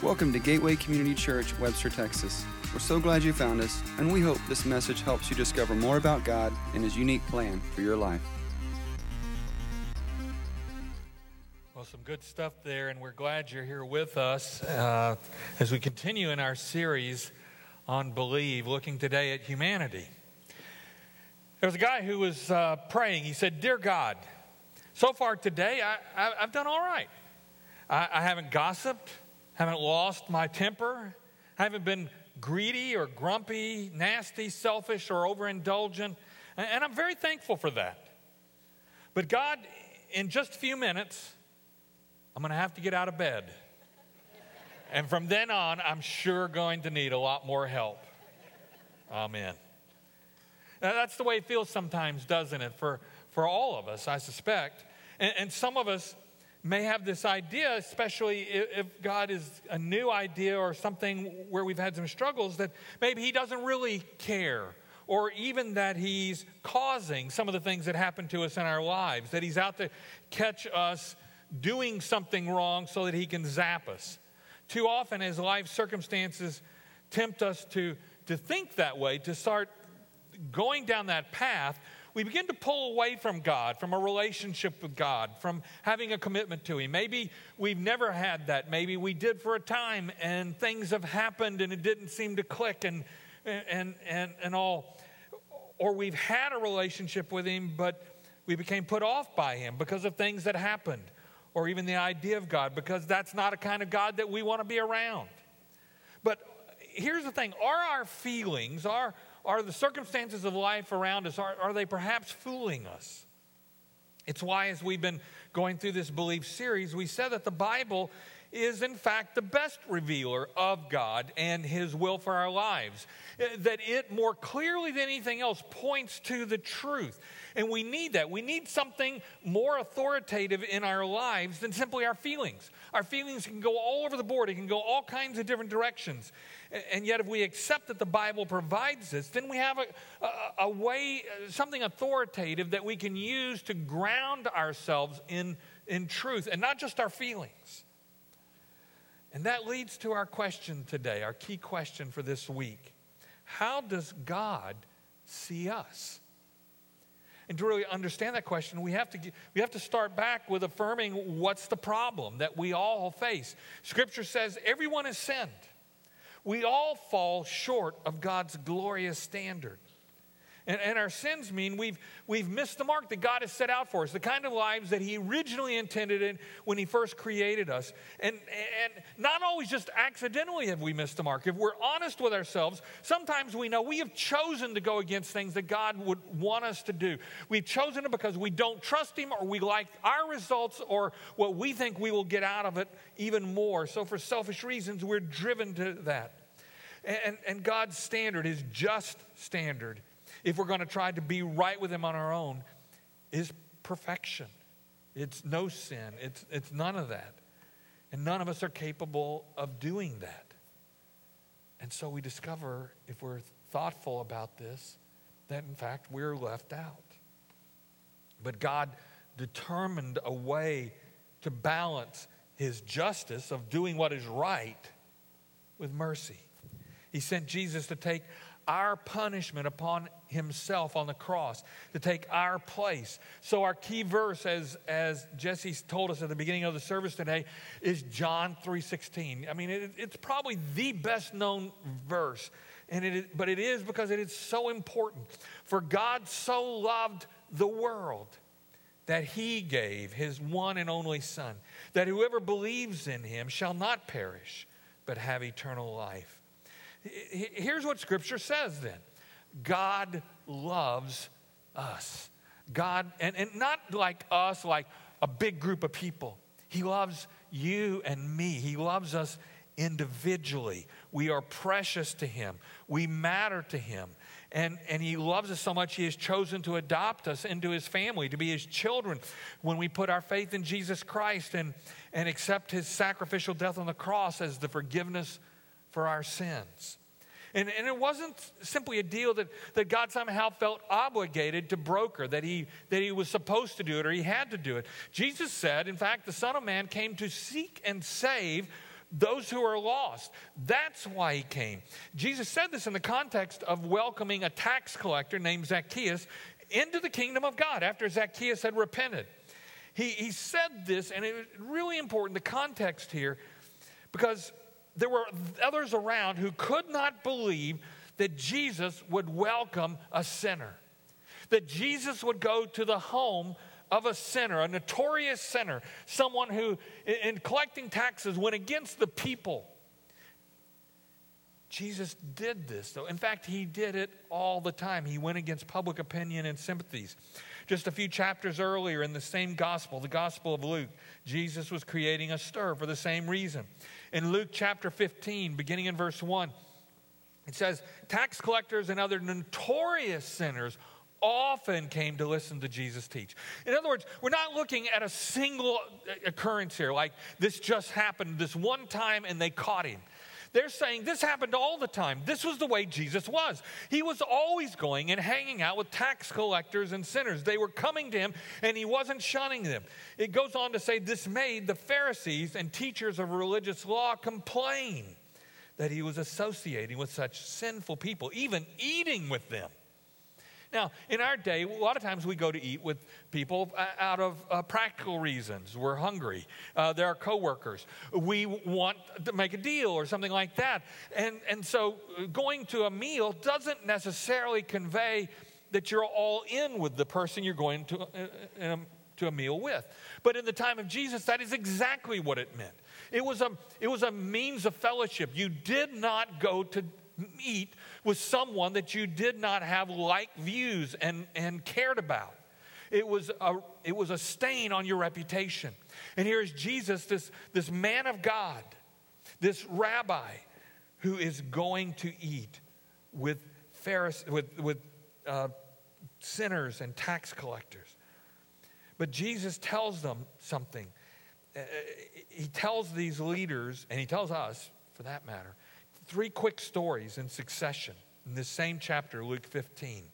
Welcome to Gateway Community Church, Webster, Texas. We're so glad you found us, and we hope this message helps you discover more about God and His unique plan for your life. Well, some good stuff there, and we're glad you're here with us uh, as we continue in our series on Believe, looking today at humanity. There was a guy who was uh, praying. He said, Dear God, so far today, I, have done all right. I, I haven't gossiped haven't lost my temper, I haven't been greedy or grumpy, nasty, selfish, or overindulgent. And I'm very thankful for that. But God, in just a few minutes, I'm going to have to get out of bed. And from then on, I'm sure going to need a lot more help. Amen. Now, that's the way it feels sometimes, doesn't it? For, for all of us, I suspect. And, and some of us, may have this idea, especially if God is a new idea or something where we've had some struggles, that maybe He doesn't really care, or even that He's causing some of the things that happen to us in our lives, that He's out to catch us doing something wrong so that He can zap us. Too often, as life circumstances tempt us to, to think that way, to start going down that path, we begin to pull away from God, from a relationship with God, from having a commitment to Him. Maybe we've never had that. Maybe we did for a time and things have happened and it didn't seem to click and, and, and, and all. Or we've had a relationship with Him, but we became put off by Him because of things that happened, or even the idea of God, because that's not a kind of God that we want to be around. But here's the thing are our feelings, our, are the circumstances of life around us, are, are they perhaps fooling us? It's why, as we've been going through this belief series, we said that the Bible is, in fact, the best revealer of God and His will for our lives. Eh, that it more clearly than anything else points to the truth. And we need that. We need something more authoritative in our lives than simply our feelings. Our feelings can go all over the board, it can go all kinds of different directions. And yet, if we accept that the Bible provides this, then we have a, a, a way, something authoritative that we can use to ground ourselves in, in truth and not just our feelings. And that leads to our question today, our key question for this week. How does God see us? And to really understand that question, we have to, we have to start back with affirming what's the problem that we all face. Scripture says everyone has sinned. We all fall short of God's glorious standard. And, and, our sins mean we've, we've missed the mark that God has set out for us, the kind of lives that He originally intended in when He first created us. And, and not always just accidentally have we missed the mark. If we're honest with ourselves, sometimes we know we have chosen to go against things that God would want us to do. We've chosen it because we don't trust Him or we like our results or what we think we will get out of it even more. So, for selfish reasons, we're driven to that. And, and God's standard, His just standard, if we're going to try to be right with Him on our own, is perfection. It's no sin, it's, it's none of that. And none of us are capable of doing that. And so we discover, if we're thoughtful about this, that in fact we're left out. But God determined a way to balance his justice of doing what is right with mercy. He sent Jesus to take our punishment upon himself on the cross to take our place. So our key verse as as Jesse told us at the beginning of the service today is John 3:16. I mean it, it's probably the best known verse and it is, but it is because it is so important. For God so loved the world that he gave his one and only son that whoever believes in him shall not perish but have eternal life. Here's what Scripture says then God loves us. God, and, and not like us, like a big group of people. He loves you and me. He loves us individually. We are precious to Him, we matter to Him. And, and He loves us so much, He has chosen to adopt us into His family, to be His children when we put our faith in Jesus Christ and, and accept His sacrificial death on the cross as the forgiveness for our sins. And, and, it wasn't simply a deal that, that God somehow felt obligated to broker, that he, that he was supposed to do it or he had to do it. Jesus said, in fact, the Son of Man came to seek and save those who are lost. That's why he came. Jesus said this in the context of welcoming a tax collector named Zacchaeus into the kingdom of God after Zacchaeus had repented. He, he said this, and it was really important, the context here, because there were others around who could not believe that Jesus would welcome a sinner, that Jesus would go to the home of a sinner, a notorious sinner, someone who, in collecting taxes, went against the people. Jesus did this, though. In fact, he did it all the time. He went against public opinion and sympathies. Just a few chapters earlier in the same gospel, the Gospel of Luke, Jesus was creating a stir for the same reason. In Luke chapter 15, beginning in verse 1, it says, Tax collectors and other notorious sinners often came to listen to Jesus teach. In other words, we're not looking at a single occurrence here, like this just happened this one time and they caught him. They're saying this happened all the time. This was the way Jesus was. He was always going and hanging out with tax collectors and sinners. They were coming to him and he wasn't shunning them. It goes on to say this made the Pharisees and teachers of religious law complain that he was associating with such sinful people, even eating with them. Now, in our day, a lot of times we go to eat with people uh, out of uh, practical reasons. We're hungry. Uh, our coworkers. We want to make a deal or something like that. And, and so uh, going to a meal doesn't necessarily convey that you're all in with the person you're going to, uh, to a meal with. But in the time of Jesus, that is exactly what it meant. It was a, it was a means of fellowship. You did not go to meet with someone that you did not have like views and, and cared about. It was, a, it was a stain on your reputation. And here's Jesus, this, this man of God, this rabbi, who is going to eat with, Pharise- with, with uh, sinners and tax collectors. But Jesus tells them something. Uh, he tells these leaders, and he tells us, for that matter, three quick stories in succession in this same chapter, Luke 15.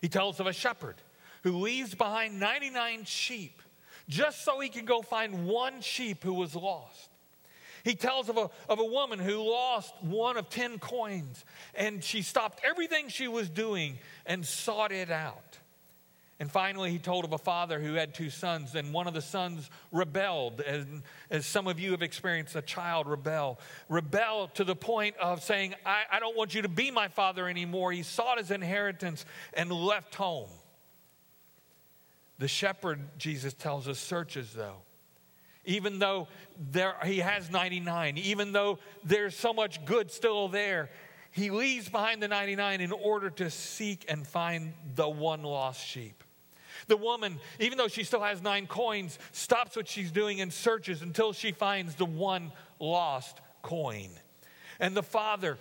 He tells of a shepherd who leaves behind 99 sheep just so he can go find one sheep who was lost. He tells of a, of a woman who lost one of 10 coins and she stopped everything she was doing and sought it out. And finally, he told of a father who had two sons, and one of the sons rebelled, as, as some of you have experienced a child rebel. Rebel to the point of saying, I, I don't want you to be my father anymore. He sought his inheritance and left home. The shepherd, Jesus tells us, searches though. Even though there, he has 99, even though there's so much good still there, he leaves behind the 99 in order to seek and find the one lost sheep. The woman, even though she still has nine coins, stops what she's doing and searches until she finds the one lost coin. And the father,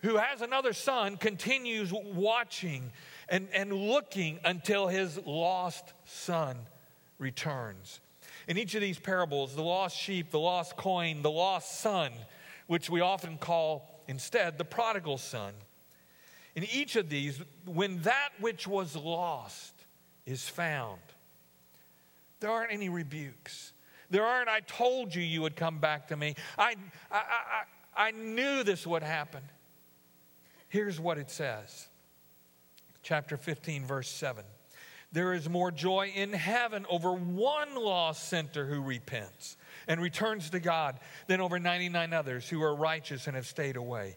who has another son, continues watching and, and looking until his lost son returns. In each of these parables, the lost sheep, the lost coin, the lost son, which we often call instead the prodigal son. In each of these, when that which was lost is found. There aren't any rebukes. There aren't, I told you you would come back to me. I, I, I, I knew this would happen. Here's what it says chapter 15, verse 7. There is more joy in heaven over one lost sinner who repents and returns to God than over 99 others who are righteous and have stayed away.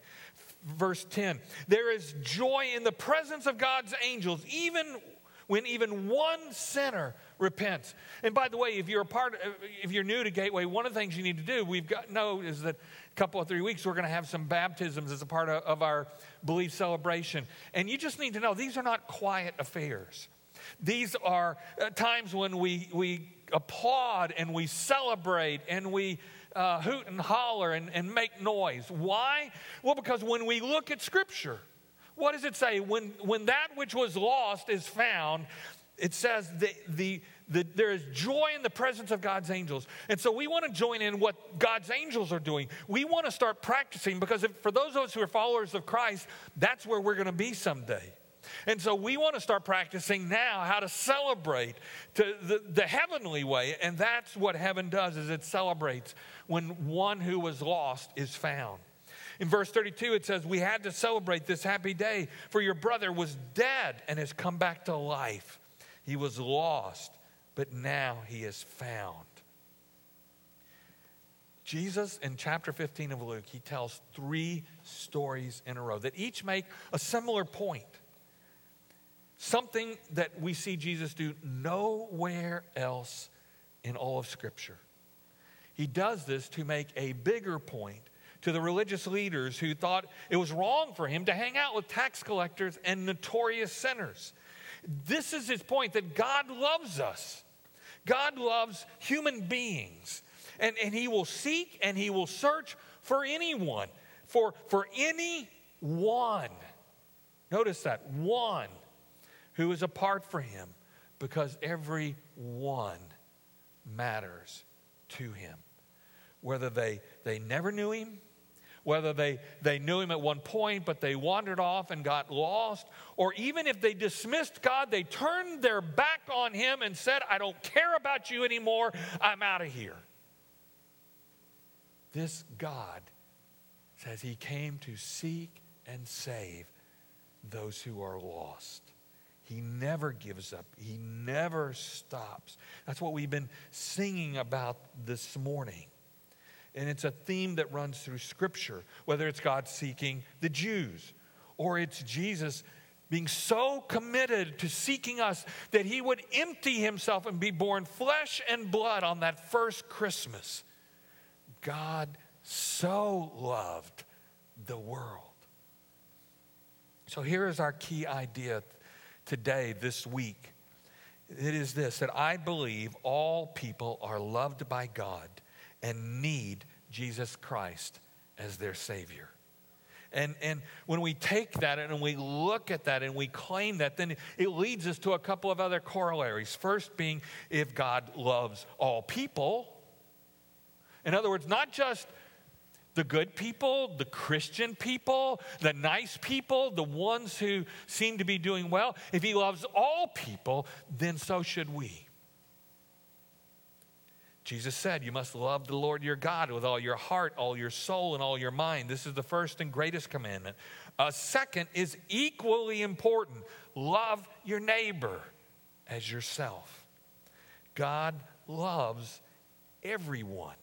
Verse 10 There is joy in the presence of God's angels, even when even one sinner repents. And by the way, if you're a part, if you're new to Gateway, one of the things you need to do, we've got know is that a couple of three weeks we're going to have some baptisms as a part of, of our belief celebration, and you just need to know these are not quiet affairs. These are uh, times when we we applaud and we celebrate and we uh, hoot and holler and, and make noise. Why? Well, because when we look at Scripture what does it say? When, when that which was lost is found, it says the, the, the, there is joy in the presence of God's angels. And so we want to join in what God's angels are doing. We want to start practicing because if, for those of us who are followers of Christ, that's where we're going to be someday. And so we want to start practicing now how to celebrate to the, the heavenly way. And that's what heaven does is it celebrates when one who was lost is found. In verse 32, it says, We had to celebrate this happy day, for your brother was dead and has come back to life. He was lost, but now he is found. Jesus, in chapter 15 of Luke, he tells three stories in a row that each make a similar point. Something that we see Jesus do nowhere else in all of Scripture. He does this to make a bigger point to the religious leaders who thought it was wrong for him to hang out with tax collectors and notorious sinners. This is his point that God loves us. God loves human beings. And, and he will seek and he will search for anyone, for, for any one. Notice that one who is apart for him, because every one matters to him. Whether they, they never knew him, whether they, they knew him at one point, but they wandered off and got lost, or even if they dismissed God, they turned their back on him and said, I don't care about you anymore, I'm out of here. This God says he came to seek and save those who are lost. He never gives up. He never stops. That's what we've been singing about this morning. And it's a theme that runs through Scripture, whether it's God seeking the Jews or it's Jesus being so committed to seeking us that he would empty himself and be born flesh and blood on that first Christmas God so loved the world. So here is our key idea today, this week. It is this that I believe all people are loved by God and need Jesus Christ as their Savior. And, and when we take that and we look at that and we claim that, then it leads us to a couple of other corollaries. First, being if God loves all people, in other words, not just the good people, the Christian people, the nice people, the ones who seem to be doing well. If he loves all people, then so should we. Jesus said, You must love the Lord your God with all your heart, all your soul, and all your mind. This is the first and greatest commandment. A second is equally important love your neighbor as yourself. God loves everyone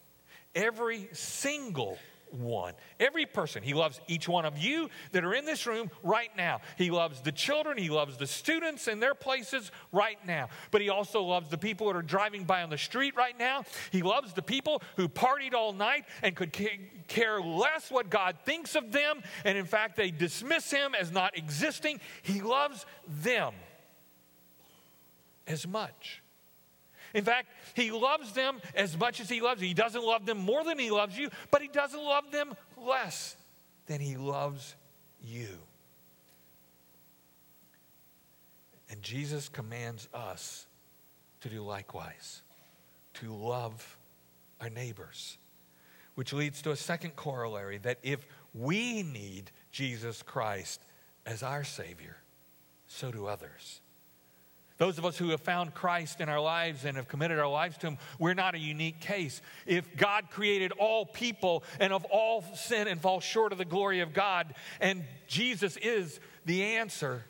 every single one. Every person. He loves each one of you that are in this room right now. He loves the children. He loves the students in their places right now. But he also loves the people that are driving by on the street right now. He loves the people who partied all night and could care less what God thinks of them. And in fact, they dismiss him as not existing. He loves them as much in fact, he loves them as much as he loves you. He doesn't love them more than he loves you, but he doesn't love them less than he loves you. And Jesus commands us to do likewise, to love our neighbors. Which leads to a second corollary that if we need Jesus Christ as our Savior, so do others. Those of us who have found Christ in our lives and have committed our lives to Him, we're not a unique case. If God created all people and of all sin and fall short of the glory of God, and Jesus is the answer.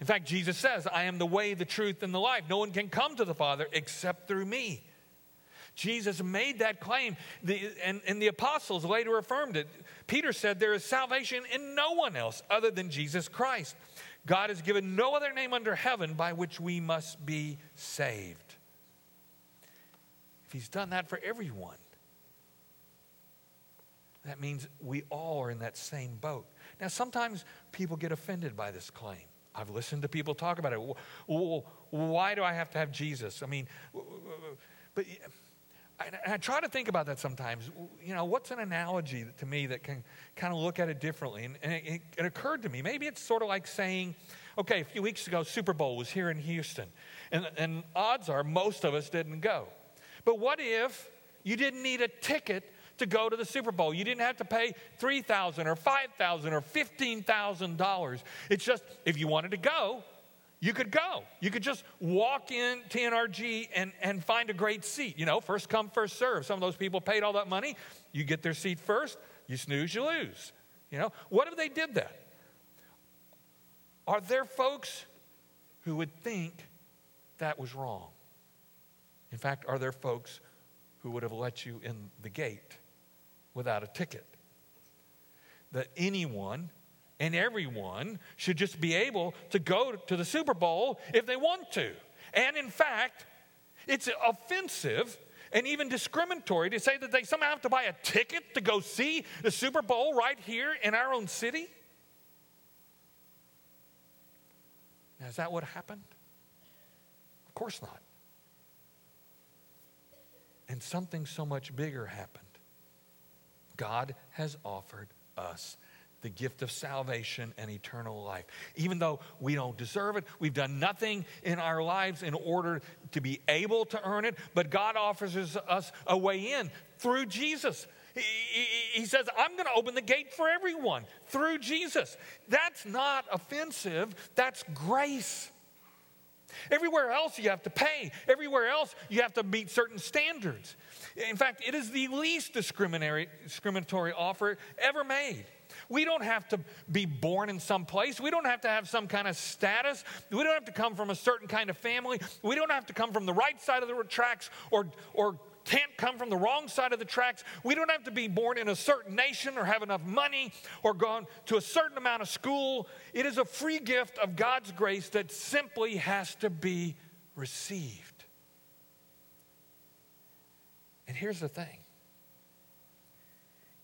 In fact, Jesus says, I am the way, the truth, and the life. No one can come to the Father except through me. Jesus made that claim, the, and, and the apostles later affirmed it. Peter said, There is salvation in no one else other than Jesus Christ. God has given no other name under heaven by which we must be saved. If He's done that for everyone, that means we all are in that same boat. Now, sometimes people get offended by this claim. I've listened to people talk about it. Why do I have to have Jesus? I mean, but I, I try to think about that sometimes. You know, what's an analogy to me that can kind of look at it differently? And, and it, it occurred to me, maybe it's sort of like saying, okay, a few weeks ago, Super Bowl was here in Houston, and, and odds are most of us didn't go. But what if you didn't need a ticket to go to the Super Bowl. You didn't have to pay 3,000 or 5,000 or $15,000. It's just if you wanted to go, you could go. You could just walk in to NRG and, and find a great seat. You know, first come, first serve. Some of those people paid all that money. You get their seat first, you snooze, you lose. You know, what if they did that? Are there folks who would think that was wrong? In fact, are there folks who would have let you in the gate without a ticket? That anyone and everyone should just be able to go to the Super Bowl if they want to. And in fact, it's offensive and even discriminatory to say that they somehow have to buy a ticket to go see the Super Bowl right here in our own city. Now, is that what happened? Of course not. And something so much bigger happened. God has offered us the gift of salvation and eternal life. Even though we don't deserve it, we've done nothing in our lives in order to be able to earn it, but God offers us a way in through Jesus. He, says, I'm going to open the gate for everyone through Jesus. That's not offensive, that's grace. Everywhere else you have to pay. Everywhere else you have to meet certain standards. In fact, it is the least discriminatory offer ever made. We don't have to be born in some place. We don't have to have some kind of status. We don't have to come from a certain kind of family. We don't have to come from the right side of the tracks or, or can't come from the wrong side of the tracks. We don't have to be born in a certain nation or have enough money or gone to a certain amount of school. It is a free gift of God's grace that simply has to be received. And here's the thing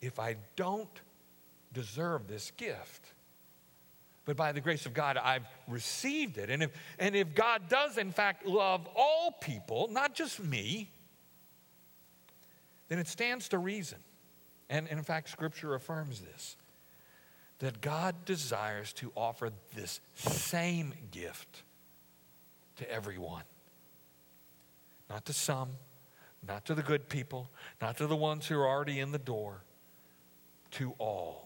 if I don't deserve this gift. But by the grace of God, I've received it. And if, and if God does, in fact, love all people, not just me, then it stands to reason. And, and in fact, Scripture affirms this that God desires to offer this same gift to everyone. Not to some, not to the good people, not to the ones who are already in the door, to all.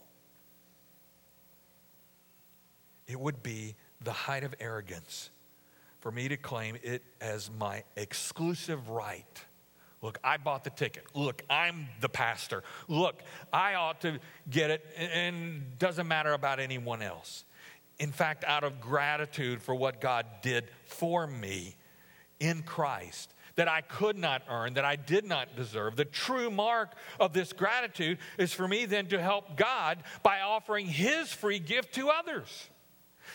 It would be the height of arrogance for me to claim it as my exclusive right. Look, I bought the ticket. Look, I'm the pastor. Look, I ought to get it, and doesn't matter about anyone else. In fact, out of gratitude for what God did for me in Christ, that I could not earn, that I did not deserve. The true mark of this gratitude is for me then to help God by offering His free gift to others.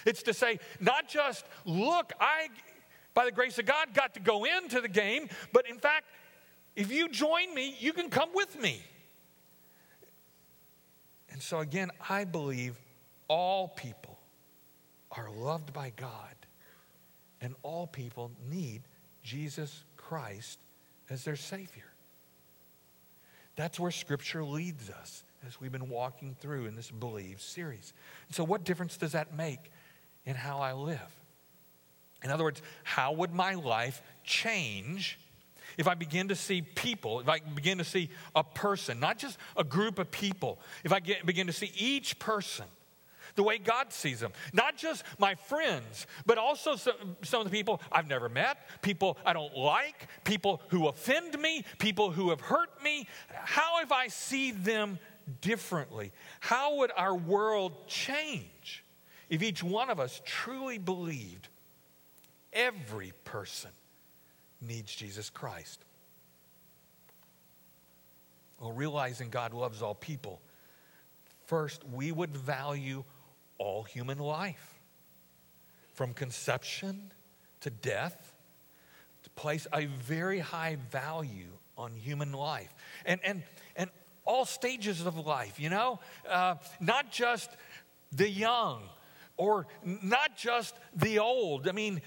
It's to say, not just, look, I, by the grace of God, got to go into the game, but in fact, if you join me, you can come with me. And so, again, I believe all people are loved by God, and all people need Jesus Christ as their Savior. That's where Scripture leads us as we've been walking through in this Believe series. And so, what difference does that make in how I live. In other words, how would my life change if I begin to see people, if I begin to see a person, not just a group of people, if I get, begin to see each person the way God sees them, not just my friends, but also some, some of the people I've never met, people I don't like, people who offend me, people who have hurt me. How if I see them differently? How would our world change? If each one of us truly believed every person needs Jesus Christ. Well, realizing God loves all people, first, we would value all human life. From conception to death, to place a very high value on human life. And, and, and all stages of life, you know, uh, not just the young or not just the old. I mean,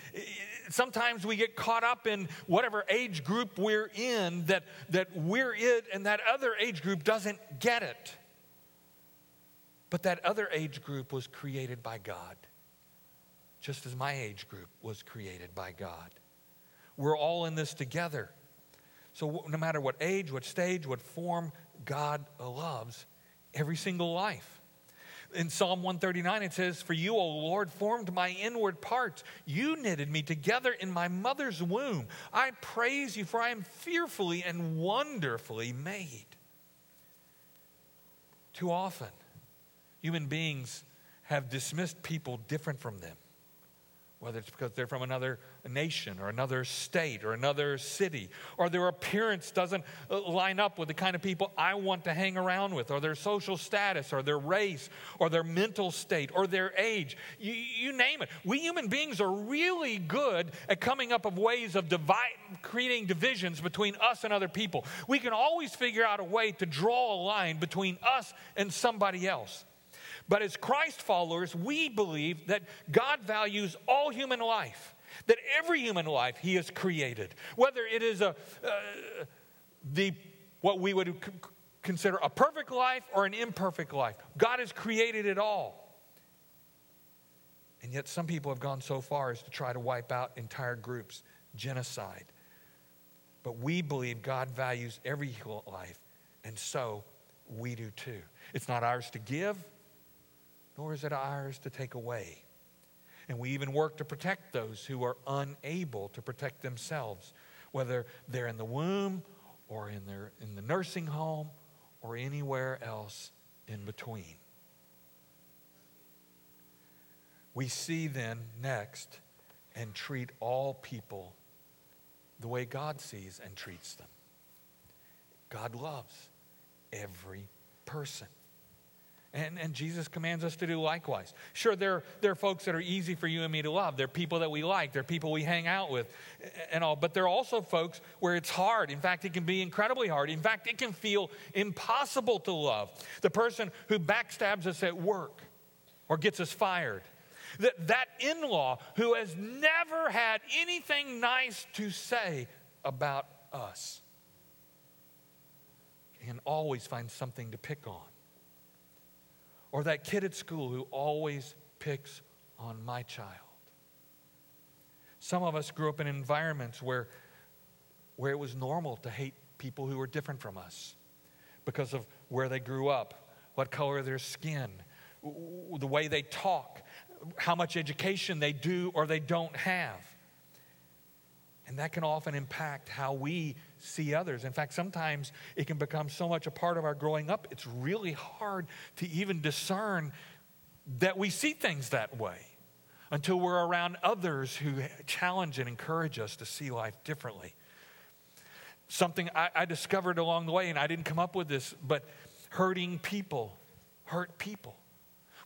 sometimes we get caught up in whatever age group we're in that, that we're it and that other age group doesn't get it. But that other age group was created by God, just as my age group was created by God. We're all in this together. So, no matter what age, what stage, what form, God loves every single life. In Psalm 139, it says, For you, O Lord, formed my inward parts. You knitted me together in my mother's womb. I praise you, for I am fearfully and wonderfully made. Too often, human beings have dismissed people different from them whether it's because they're from another nation or another state or another city, or their appearance doesn't uh, line up with the kind of people I want to hang around with, or their social status, or their race, or their mental state, or their age. You, you name it. We human beings are really good at coming up of ways of divide, creating divisions between us and other people. We can always figure out a way to draw a line between us and somebody else. But as Christ followers, we believe that God values all human life, that every human life He has created, whether it is a, uh, the, what we would consider a perfect life or an imperfect life. God has created it all. And yet, some people have gone so far as to try to wipe out entire groups, genocide. But we believe God values every life, and so we do too. It's not ours to give, nor is it ours to take away. And we even work to protect those who are unable to protect themselves, whether they're in the womb or in, their, in the nursing home or anywhere else in between. We see then next and treat all people the way God sees and treats them. God loves every person. And, and Jesus commands us to do likewise. Sure, there, there are folks that are easy for you and me to love. They're people that we like. They're people we hang out with and all. But there are also folks where it's hard. In fact, it can be incredibly hard. In fact, it can feel impossible to love. The person who backstabs us at work or gets us fired. That, that in law who has never had anything nice to say about us can always find something to pick on or that kid at school who always picks on my child. Some of us grew up in environments where, where it was normal to hate people who were different from us because of where they grew up, what color their skin, the way they talk, how much education they do or they don't have. And that can often impact how we see others. In fact, sometimes it can become so much a part of our growing up, it's really hard to even discern that we see things that way until we're around others who challenge and encourage us to see life differently. Something I, I discovered along the way, and I didn't come up with this, but hurting people hurt people.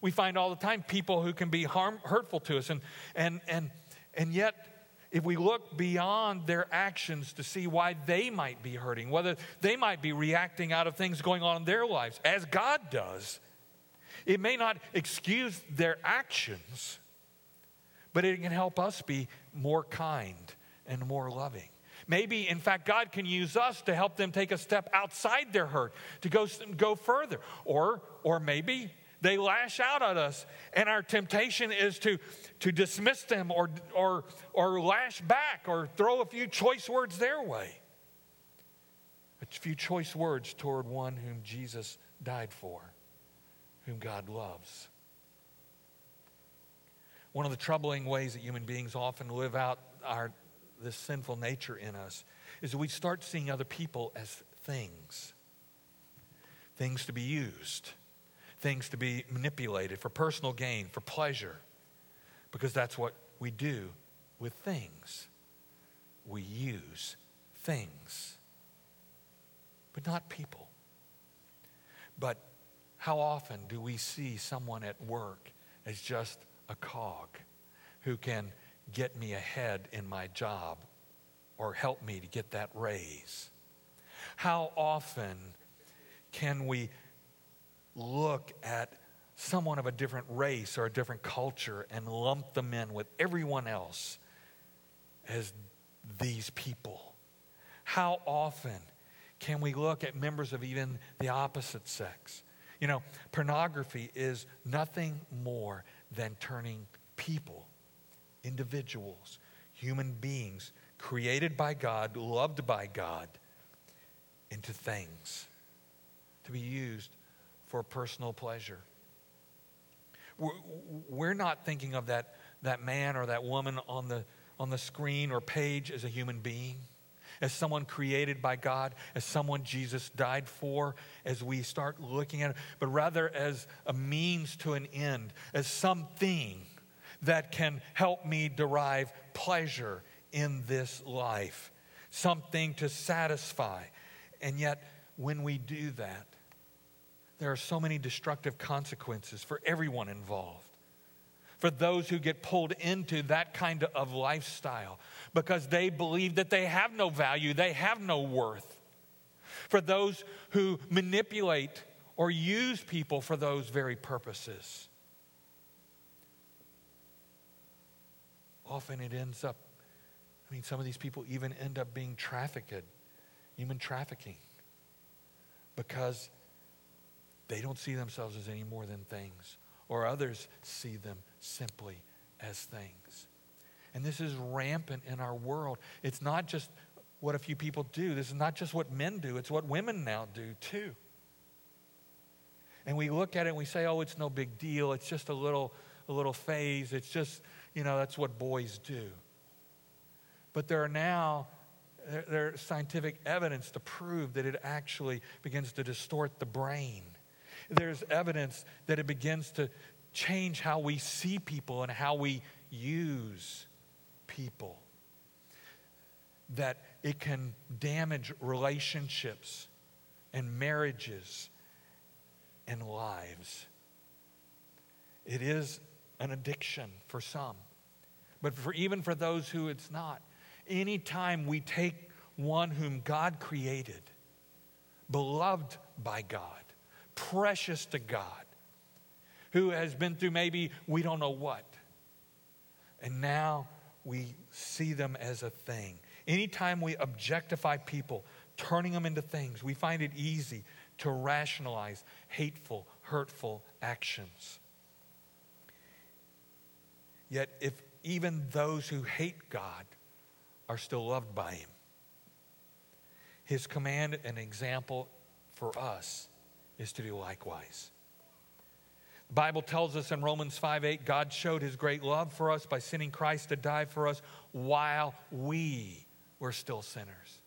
We find all the time people who can be harm, hurtful to us, and, and, and, and yet if we look beyond their actions to see why they might be hurting, whether they might be reacting out of things going on in their lives, as God does, it may not excuse their actions, but it can help us be more kind and more loving. Maybe, in fact, God can use us to help them take a step outside their hurt, to go, go further. Or, or maybe they lash out at us, and our temptation is to, to dismiss them or, or, or lash back or throw a few choice words their way. A few choice words toward one whom Jesus died for, whom God loves. One of the troubling ways that human beings often live out our, this sinful nature in us is that we start seeing other people as things, things to be used things to be manipulated for personal gain, for pleasure, because that's what we do with things. We use things, but not people. But how often do we see someone at work as just a cog who can get me ahead in my job or help me to get that raise? How often can we look at someone of a different race or a different culture and lump them in with everyone else as these people? How often can we look at members of even the opposite sex? You know, pornography is nothing more than turning people, individuals, human beings, created by God, loved by God, into things to be used for personal pleasure. We're not thinking of that, that man or that woman on the, on the screen or page as a human being, as someone created by God, as someone Jesus died for, as we start looking at it, but rather as a means to an end, as something that can help me derive pleasure in this life, something to satisfy. And yet, when we do that, there are so many destructive consequences for everyone involved. For those who get pulled into that kind of lifestyle because they believe that they have no value, they have no worth. For those who manipulate or use people for those very purposes. Often it ends up, I mean, some of these people even end up being trafficked, human trafficking, because they don't see themselves as any more than things, or others see them simply as things. And this is rampant in our world. It's not just what a few people do, this is not just what men do, it's what women now do too. And we look at it and we say, oh, it's no big deal. It's just a little, a little phase. It's just, you know, that's what boys do. But there are now there, scientific evidence to prove that it actually begins to distort the brain there's evidence that it begins to change how we see people and how we use people. That it can damage relationships and marriages and lives. It is an addiction for some, but for even for those who it's not. Anytime we take one whom God created, beloved by God, precious to God, who has been through maybe we don't know what. And now we see them as a thing. Anytime we objectify people, turning them into things, we find it easy to rationalize hateful, hurtful actions. Yet, if even those who hate God are still loved by Him, His command and example for us is to do likewise. The Bible tells us in Romans 5 8, God showed his great love for us by sending Christ to die for us while we were still sinners,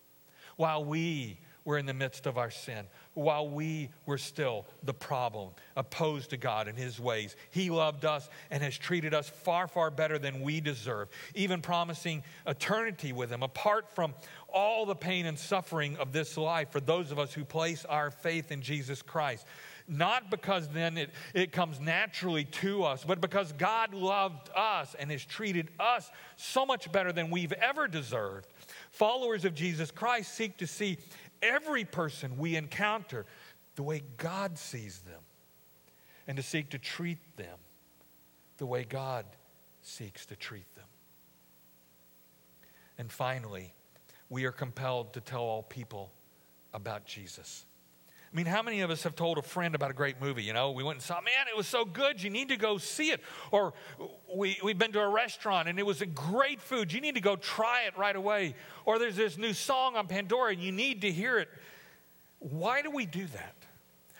while we were in the midst of our sin, while we were still the problem, opposed to God and His ways. He loved us and has treated us far, far better than we deserve, even promising eternity with Him, apart from all the pain and suffering of this life for those of us who place our faith in Jesus Christ. Not because then it, it comes naturally to us, but because God loved us and has treated us so much better than we've ever deserved. Followers of Jesus Christ seek to see every person we encounter the way God sees them and to seek to treat them the way God seeks to treat them. And finally, we are compelled to tell all people about Jesus. I mean, how many of us have told a friend about a great movie? You know, we went and saw, man, it was so good, you need to go see it. Or we, we've been to a restaurant and it was a great food, you need to go try it right away. Or there's this new song on Pandora and you need to hear it. Why do we do that?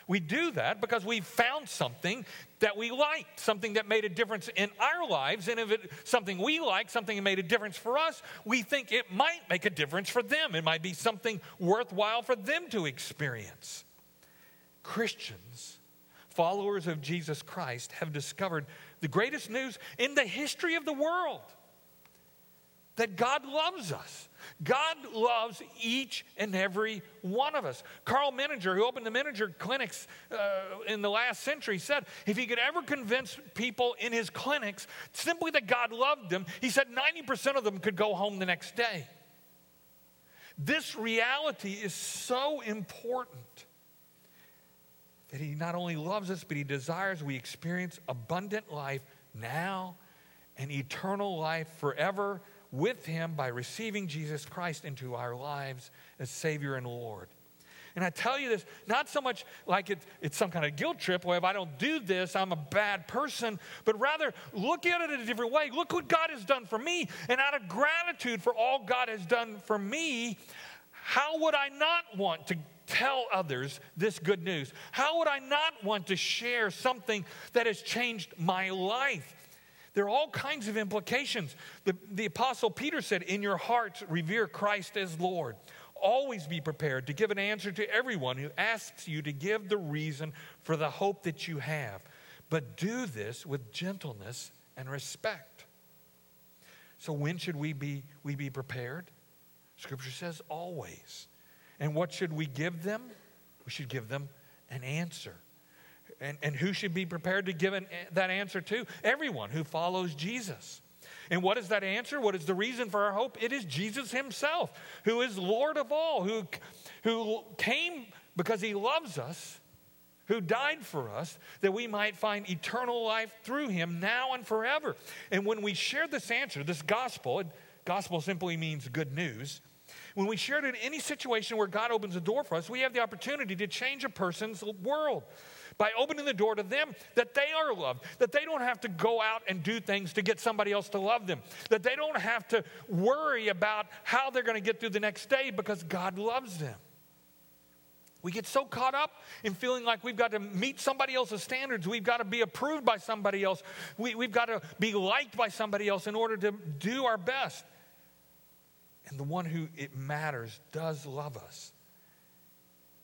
We do that because we found something that we liked, something that made a difference in our lives. And if it's something we like, something that made a difference for us, we think it might make a difference for them. It might be something worthwhile for them to experience. Christians, followers of Jesus Christ, have discovered the greatest news in the history of the world that God loves us. God loves each and every one of us. Karl Menninger, who opened the Menninger clinics uh, in the last century, said if he could ever convince people in his clinics simply that God loved them, he said 90% of them could go home the next day. This reality is so important that he not only loves us, but he desires we experience abundant life now and eternal life forever with Him by receiving Jesus Christ into our lives as Savior and Lord. And I tell you this, not so much like it, it's some kind of guilt trip, well, if I don't do this, I'm a bad person, but rather look at it a different way. Look what God has done for me. And out of gratitude for all God has done for me, how would I not want to tell others this good news? How would I not want to share something that has changed my life? There are all kinds of implications. The, the Apostle Peter said, In your hearts, revere Christ as Lord. Always be prepared to give an answer to everyone who asks you to give the reason for the hope that you have. But do this with gentleness and respect. So, when should we be, we be prepared? Scripture says always. And what should we give them? We should give them an answer. And, and who should be prepared to give an, that answer to? Everyone who follows Jesus. And what is that answer? What is the reason for our hope? It is Jesus Himself, who is Lord of all, who, who came because He loves us, who died for us, that we might find eternal life through Him now and forever. And when we share this answer, this gospel, gospel simply means good news. When we share it in any situation where God opens a door for us, we have the opportunity to change a person's world by opening the door to them that they are loved, that they don't have to go out and do things to get somebody else to love them, that they don't have to worry about how they're going to get through the next day because God loves them. We get so caught up in feeling like we've got to meet somebody else's standards. We've got to be approved by somebody else. We, have got to be liked by somebody else in order to do our best. And the one who it matters does love us.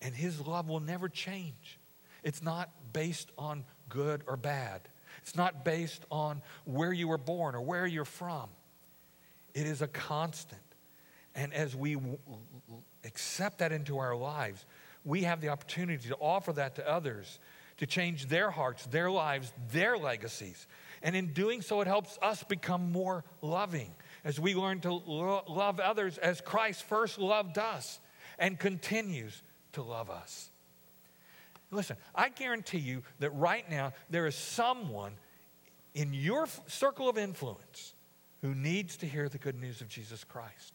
And his love will never change. It's not based on good or bad. It's not based on where you were born or where you're from. It is a constant. And as we w- accept that into our lives, we have the opportunity to offer that to others, to change their hearts, their lives, their legacies. And in doing so, it helps us become more loving as we learn to lo- love others as Christ first loved us and continues to love us. Listen, I guarantee you that right now there is someone in your circle of influence who needs to hear the good news of Jesus Christ.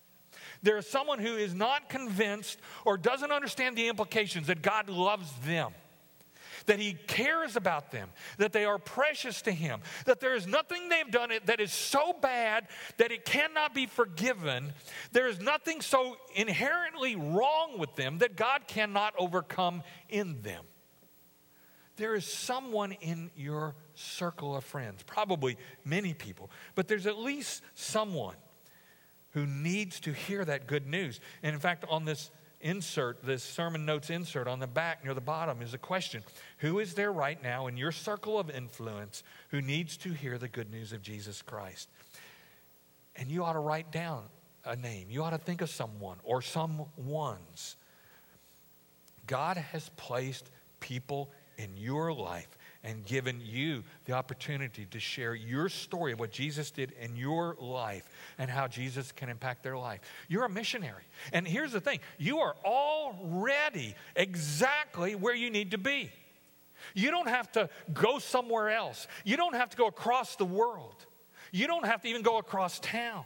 There is someone who is not convinced or doesn't understand the implications that God loves them, that He cares about them, that they are precious to Him, that there is nothing they've done that is so bad that it cannot be forgiven. There is nothing so inherently wrong with them that God cannot overcome in them there is someone in your circle of friends, probably many people, but there's at least someone who needs to hear that good news. And in fact, on this insert, this sermon notes insert on the back near the bottom is a question Who is there right now in your circle of influence who needs to hear the good news of Jesus Christ? And you ought to write down a name. You ought to think of someone or some ones. God has placed people in your life and given you the opportunity to share your story of what Jesus did in your life and how Jesus can impact their life. You're a missionary. And here's the thing you are already exactly where you need to be. You don't have to go somewhere else, you don't have to go across the world, you don't have to even go across town.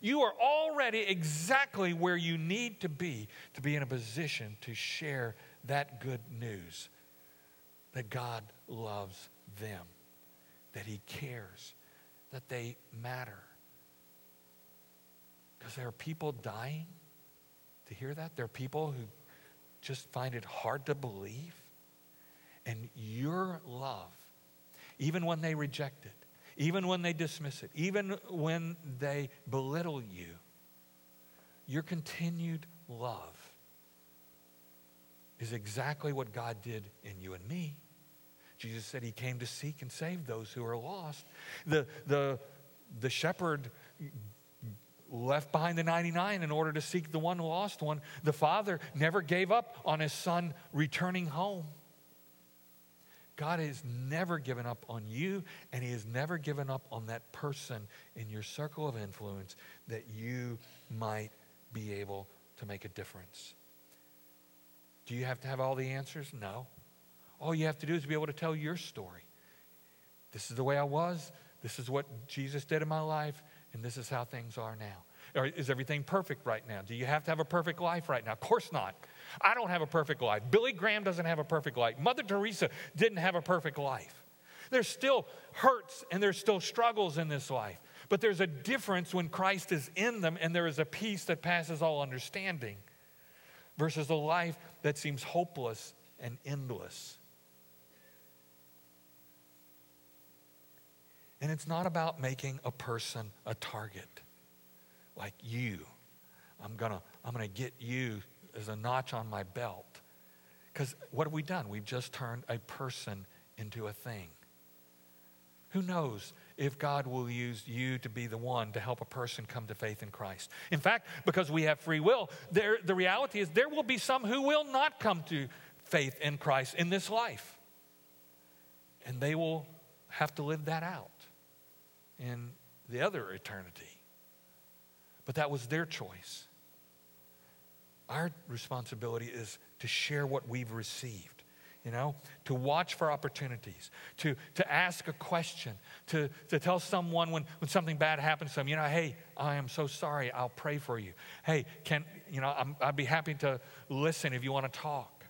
You are already exactly where you need to be to be in a position to share that good news that God loves them, that He cares, that they matter. Because there are people dying to hear that. There are people who just find it hard to believe. And your love, even when they reject it, even when they dismiss it, even when they belittle you, your continued love is exactly what God did in you and me. Jesus said he came to seek and save those who are lost. The, the, the shepherd left behind the 99 in order to seek the one lost one. The father never gave up on his son returning home. God has never given up on you, and He has never given up on that person in your circle of influence that you might be able to make a difference. Do you have to have all the answers? No. All you have to do is be able to tell your story. This is the way I was. This is what Jesus did in my life, and this is how things are now. Or is everything perfect right now? Do you have to have a perfect life right now? Of course not. I don't have a perfect life. Billy Graham doesn't have a perfect life. Mother Teresa didn't have a perfect life. There's still hurts and there's still struggles in this life. But there's a difference when Christ is in them and there is a peace that passes all understanding. Versus a life that seems hopeless and endless. And it's not about making a person a target like you. I'm going to I'm going to get you as a notch on my belt. Because what have we done? We've just turned a person into a thing. Who knows if God will use you to be the one to help a person come to faith in Christ? In fact, because we have free will, there, the reality is there will be some who will not come to faith in Christ in this life. And they will have to live that out in the other eternity. But that was their choice. Our responsibility is to share what we've received, you know, to watch for opportunities, to, to ask a question, to, to tell someone when, when something bad happens to them, you know, hey, I am so sorry, I'll pray for you. Hey, can, you know, i would be happy to listen if you want to talk.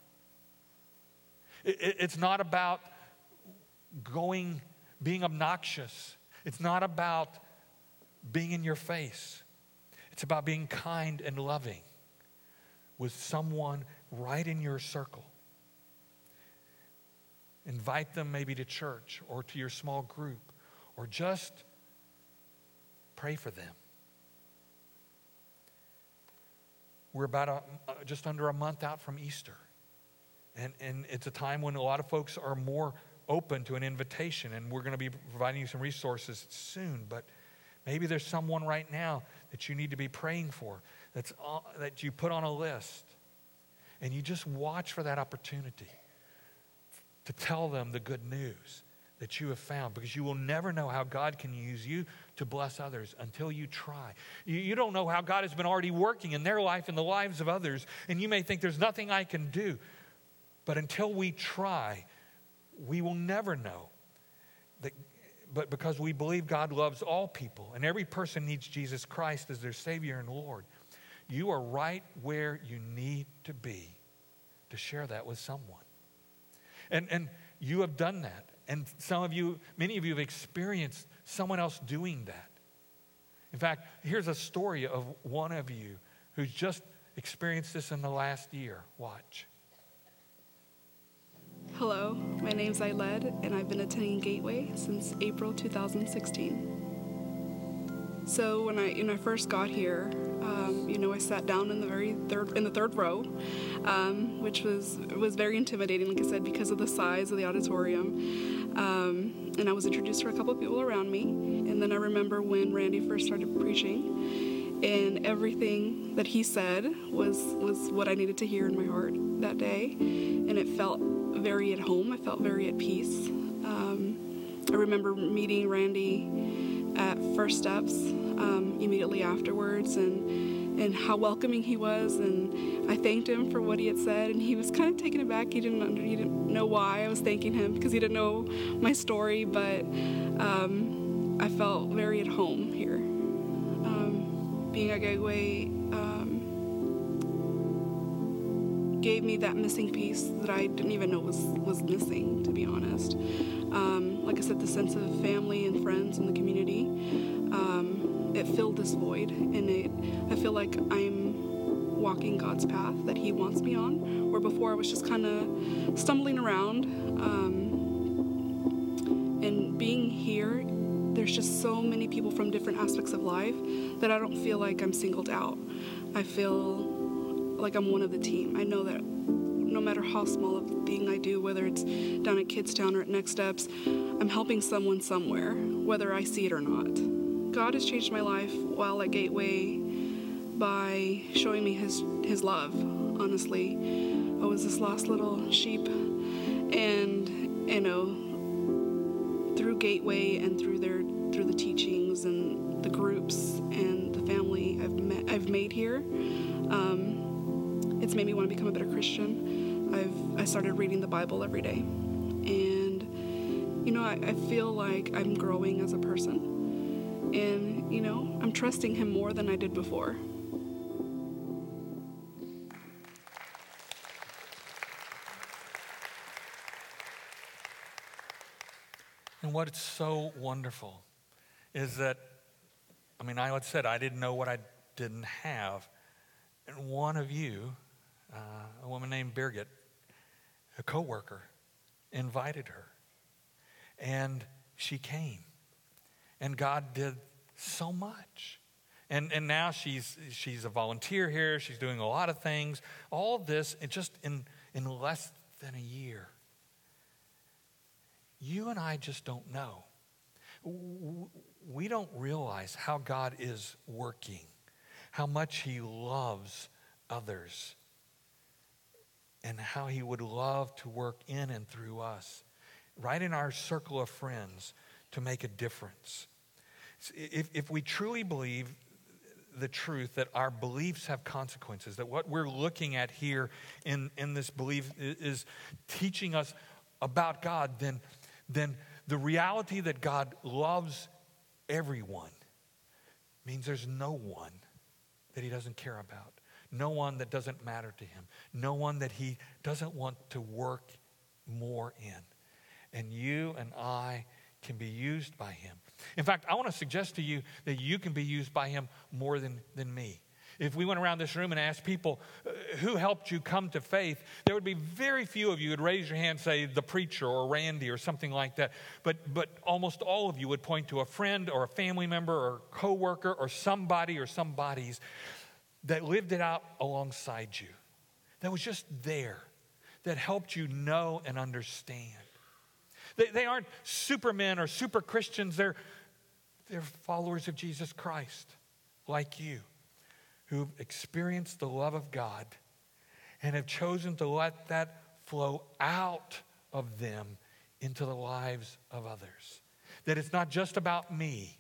It, it, it's not about going, being obnoxious. It's not about being in your face. It's about being kind and loving with someone right in your circle. Invite them maybe to church or to your small group or just pray for them. We're about a, uh, just under a month out from Easter. And, and it's a time when a lot of folks are more open to an invitation, and we're going to be providing you some resources soon. But maybe there's someone right now that you need to be praying for, that's, that you put on a list. And you just watch for that opportunity to tell them the good news that you have found because you will never know how God can use you to bless others until you try. You, you, don't know how God has been already working in their life and the lives of others, and you may think there's nothing I can do. But until we try, we will never know that but because we believe God loves all people and every person needs Jesus Christ as their Savior and Lord, you are right where you need to be to share that with someone. And, and you have done that. And some of you, many of you have experienced someone else doing that. In fact, here's a story of one of you who's just experienced this in the last year. Watch. Hello, my name's Ailed, and I've been attending Gateway since April 2016. So when I when I first got here, um, you know, I sat down in the very third in the third row, um, which was was very intimidating, like I said, because of the size of the auditorium. Um, and I was introduced to a couple of people around me, and then I remember when Randy first started preaching, and everything that he said was was what I needed to hear in my heart that day, and it felt very at home. I felt very at peace. Um, I remember meeting Randy at First Steps um, immediately afterwards, and and how welcoming he was. And I thanked him for what he had said, and he was kind of taken aback. He didn't he didn't know why I was thanking him because he didn't know my story, but um, I felt very at home here. Um, being at Gateway gave me that missing piece that I didn't even know was, was missing, to be honest. Like I said, the sense of family and friends and the community, um, it filled this void, and it, I feel like I'm walking God's path that He wants me on, where before I was just kind of stumbling around. Um, and being here, there's just so many people from different aspects of life that I don't feel like I'm singled out. I feel like I'm one of the team. I know that no matter how small of a thing I do, whether it's down at Kidstown or at Next Steps, I'm helping someone somewhere, whether I see it or not. God has changed my life while at Gateway by showing me His His love. Honestly, I was this lost little sheep, and you know, through Gateway and through their through the teachings and the groups and the family I've met I've made here. Um, it's made me want to become a better Christian. I've I started reading the Bible every day, and you know I, I feel like I'm growing as a person, and you know I'm trusting Him more than I did before. And what's so wonderful is that, I mean, I said I didn't know what I didn't have. And one of you uh, a woman named Birgit, a coworker, invited her. And she came. And God did so much. And, and now she's, she's a volunteer here. She's doing a lot of things. All of this just in, in less than a year. You and I just don't know. We don't realize how God is working, how much He loves others, and how He would love to work in and through us, right in our circle of friends, to make a difference. If, if we truly believe the truth that our beliefs have consequences, that what we're looking at here in, in this belief is teaching us about God, then, then the reality that God loves everyone means there's no one that he doesn't care about, no one that doesn't matter to him, no one that he doesn't want to work more in. And you and I can be used by him. In fact, I want to suggest to you that you can be used by him more than, than me. If we went around this room and asked people uh, who helped you come to faith, there would be very few of you would raise your hand, say the preacher or Randy or something like that. But, but almost all of you would point to a friend or a family member or coworker or somebody or somebody's that lived it out alongside you, that was just there, that helped you know and understand. They, they aren't supermen or super Christians, they're, they're followers of Jesus Christ, like you, who've experienced the love of God and have chosen to let that flow out of them into the lives of others. That it's not just about me,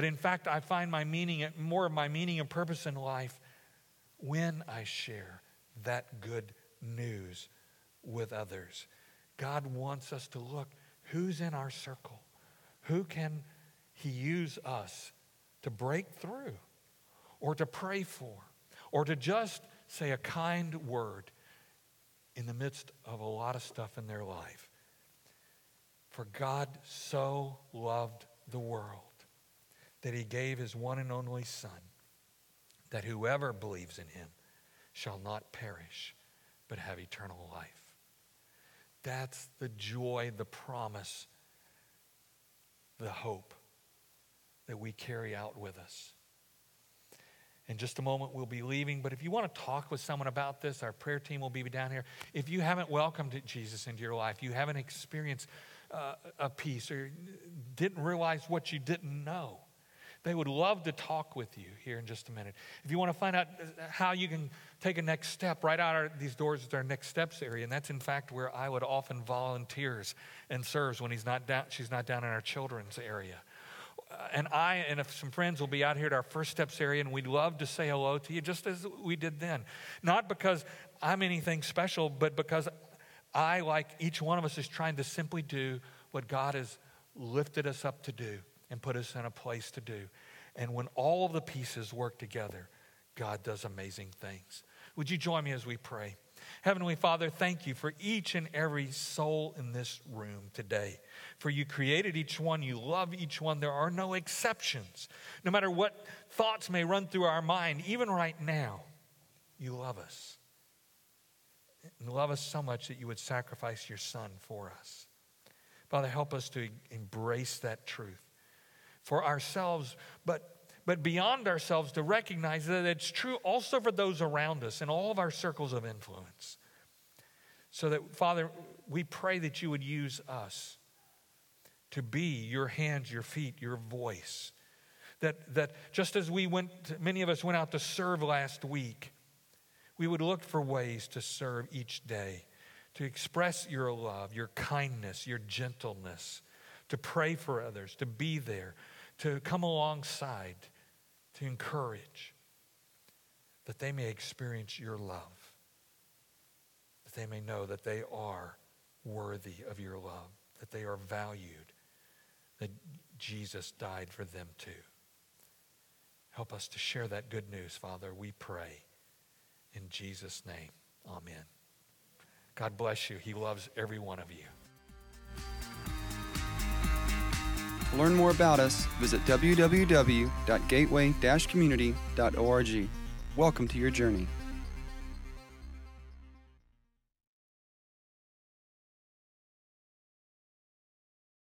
but in fact, I find my meaning, more of my meaning and purpose in life when I share that good news with others. God wants us to look who's in our circle? Who can He use us to break through or to pray for or to just say a kind word in the midst of a lot of stuff in their life? For God so loved the world that He gave His one and only Son, that whoever believes in Him shall not perish but have eternal life. That's the joy, the promise, the hope that we carry out with us. In just a moment, we'll be leaving. But if you want to talk with someone about this, our prayer team will be down here. If you haven't welcomed Jesus into your life, you haven't experienced uh, a peace, or didn't realize what you didn't know, they would love to talk with you here in just a minute. If you want to find out how you can take a next step, right out of these doors is our next steps area. And that's in fact where Ailed often volunteers and serves when he's not down, she's not down in our children's area. Uh, and I and some friends will be out here at our first steps area, and we'd love to say hello to you just as we did then. Not because I'm anything special, but because I, like each one of us, is trying to simply do what God has lifted us up to do and put us in a place to do. And when all of the pieces work together, God does amazing things. Would you join me as we pray? Heavenly Father, thank you for each and every soul in this room today. For you created each one, you love each one. There are no exceptions. No matter what thoughts may run through our mind, even right now, you love us. And love us so much that you would sacrifice your son for us. Father, help us to embrace that truth for ourselves, but, but beyond ourselves to recognize that it's true also for those around us in all of our circles of influence. So that, Father, we pray that you would use us to be your hands, your feet, your voice. That, that just as we went, many of us went out to serve last week, we would look for ways to serve each day, to express your love, your kindness, your gentleness, to pray for others, to be there, to come alongside, to encourage, that they may experience your love, that they may know that they are worthy of your love, that they are valued, that Jesus died for them too. Help us to share that good news, Father, we pray. In Jesus' name, amen. God bless you. He loves every one of you. To learn more about us, visit www.gateway-community.org. Welcome to your journey.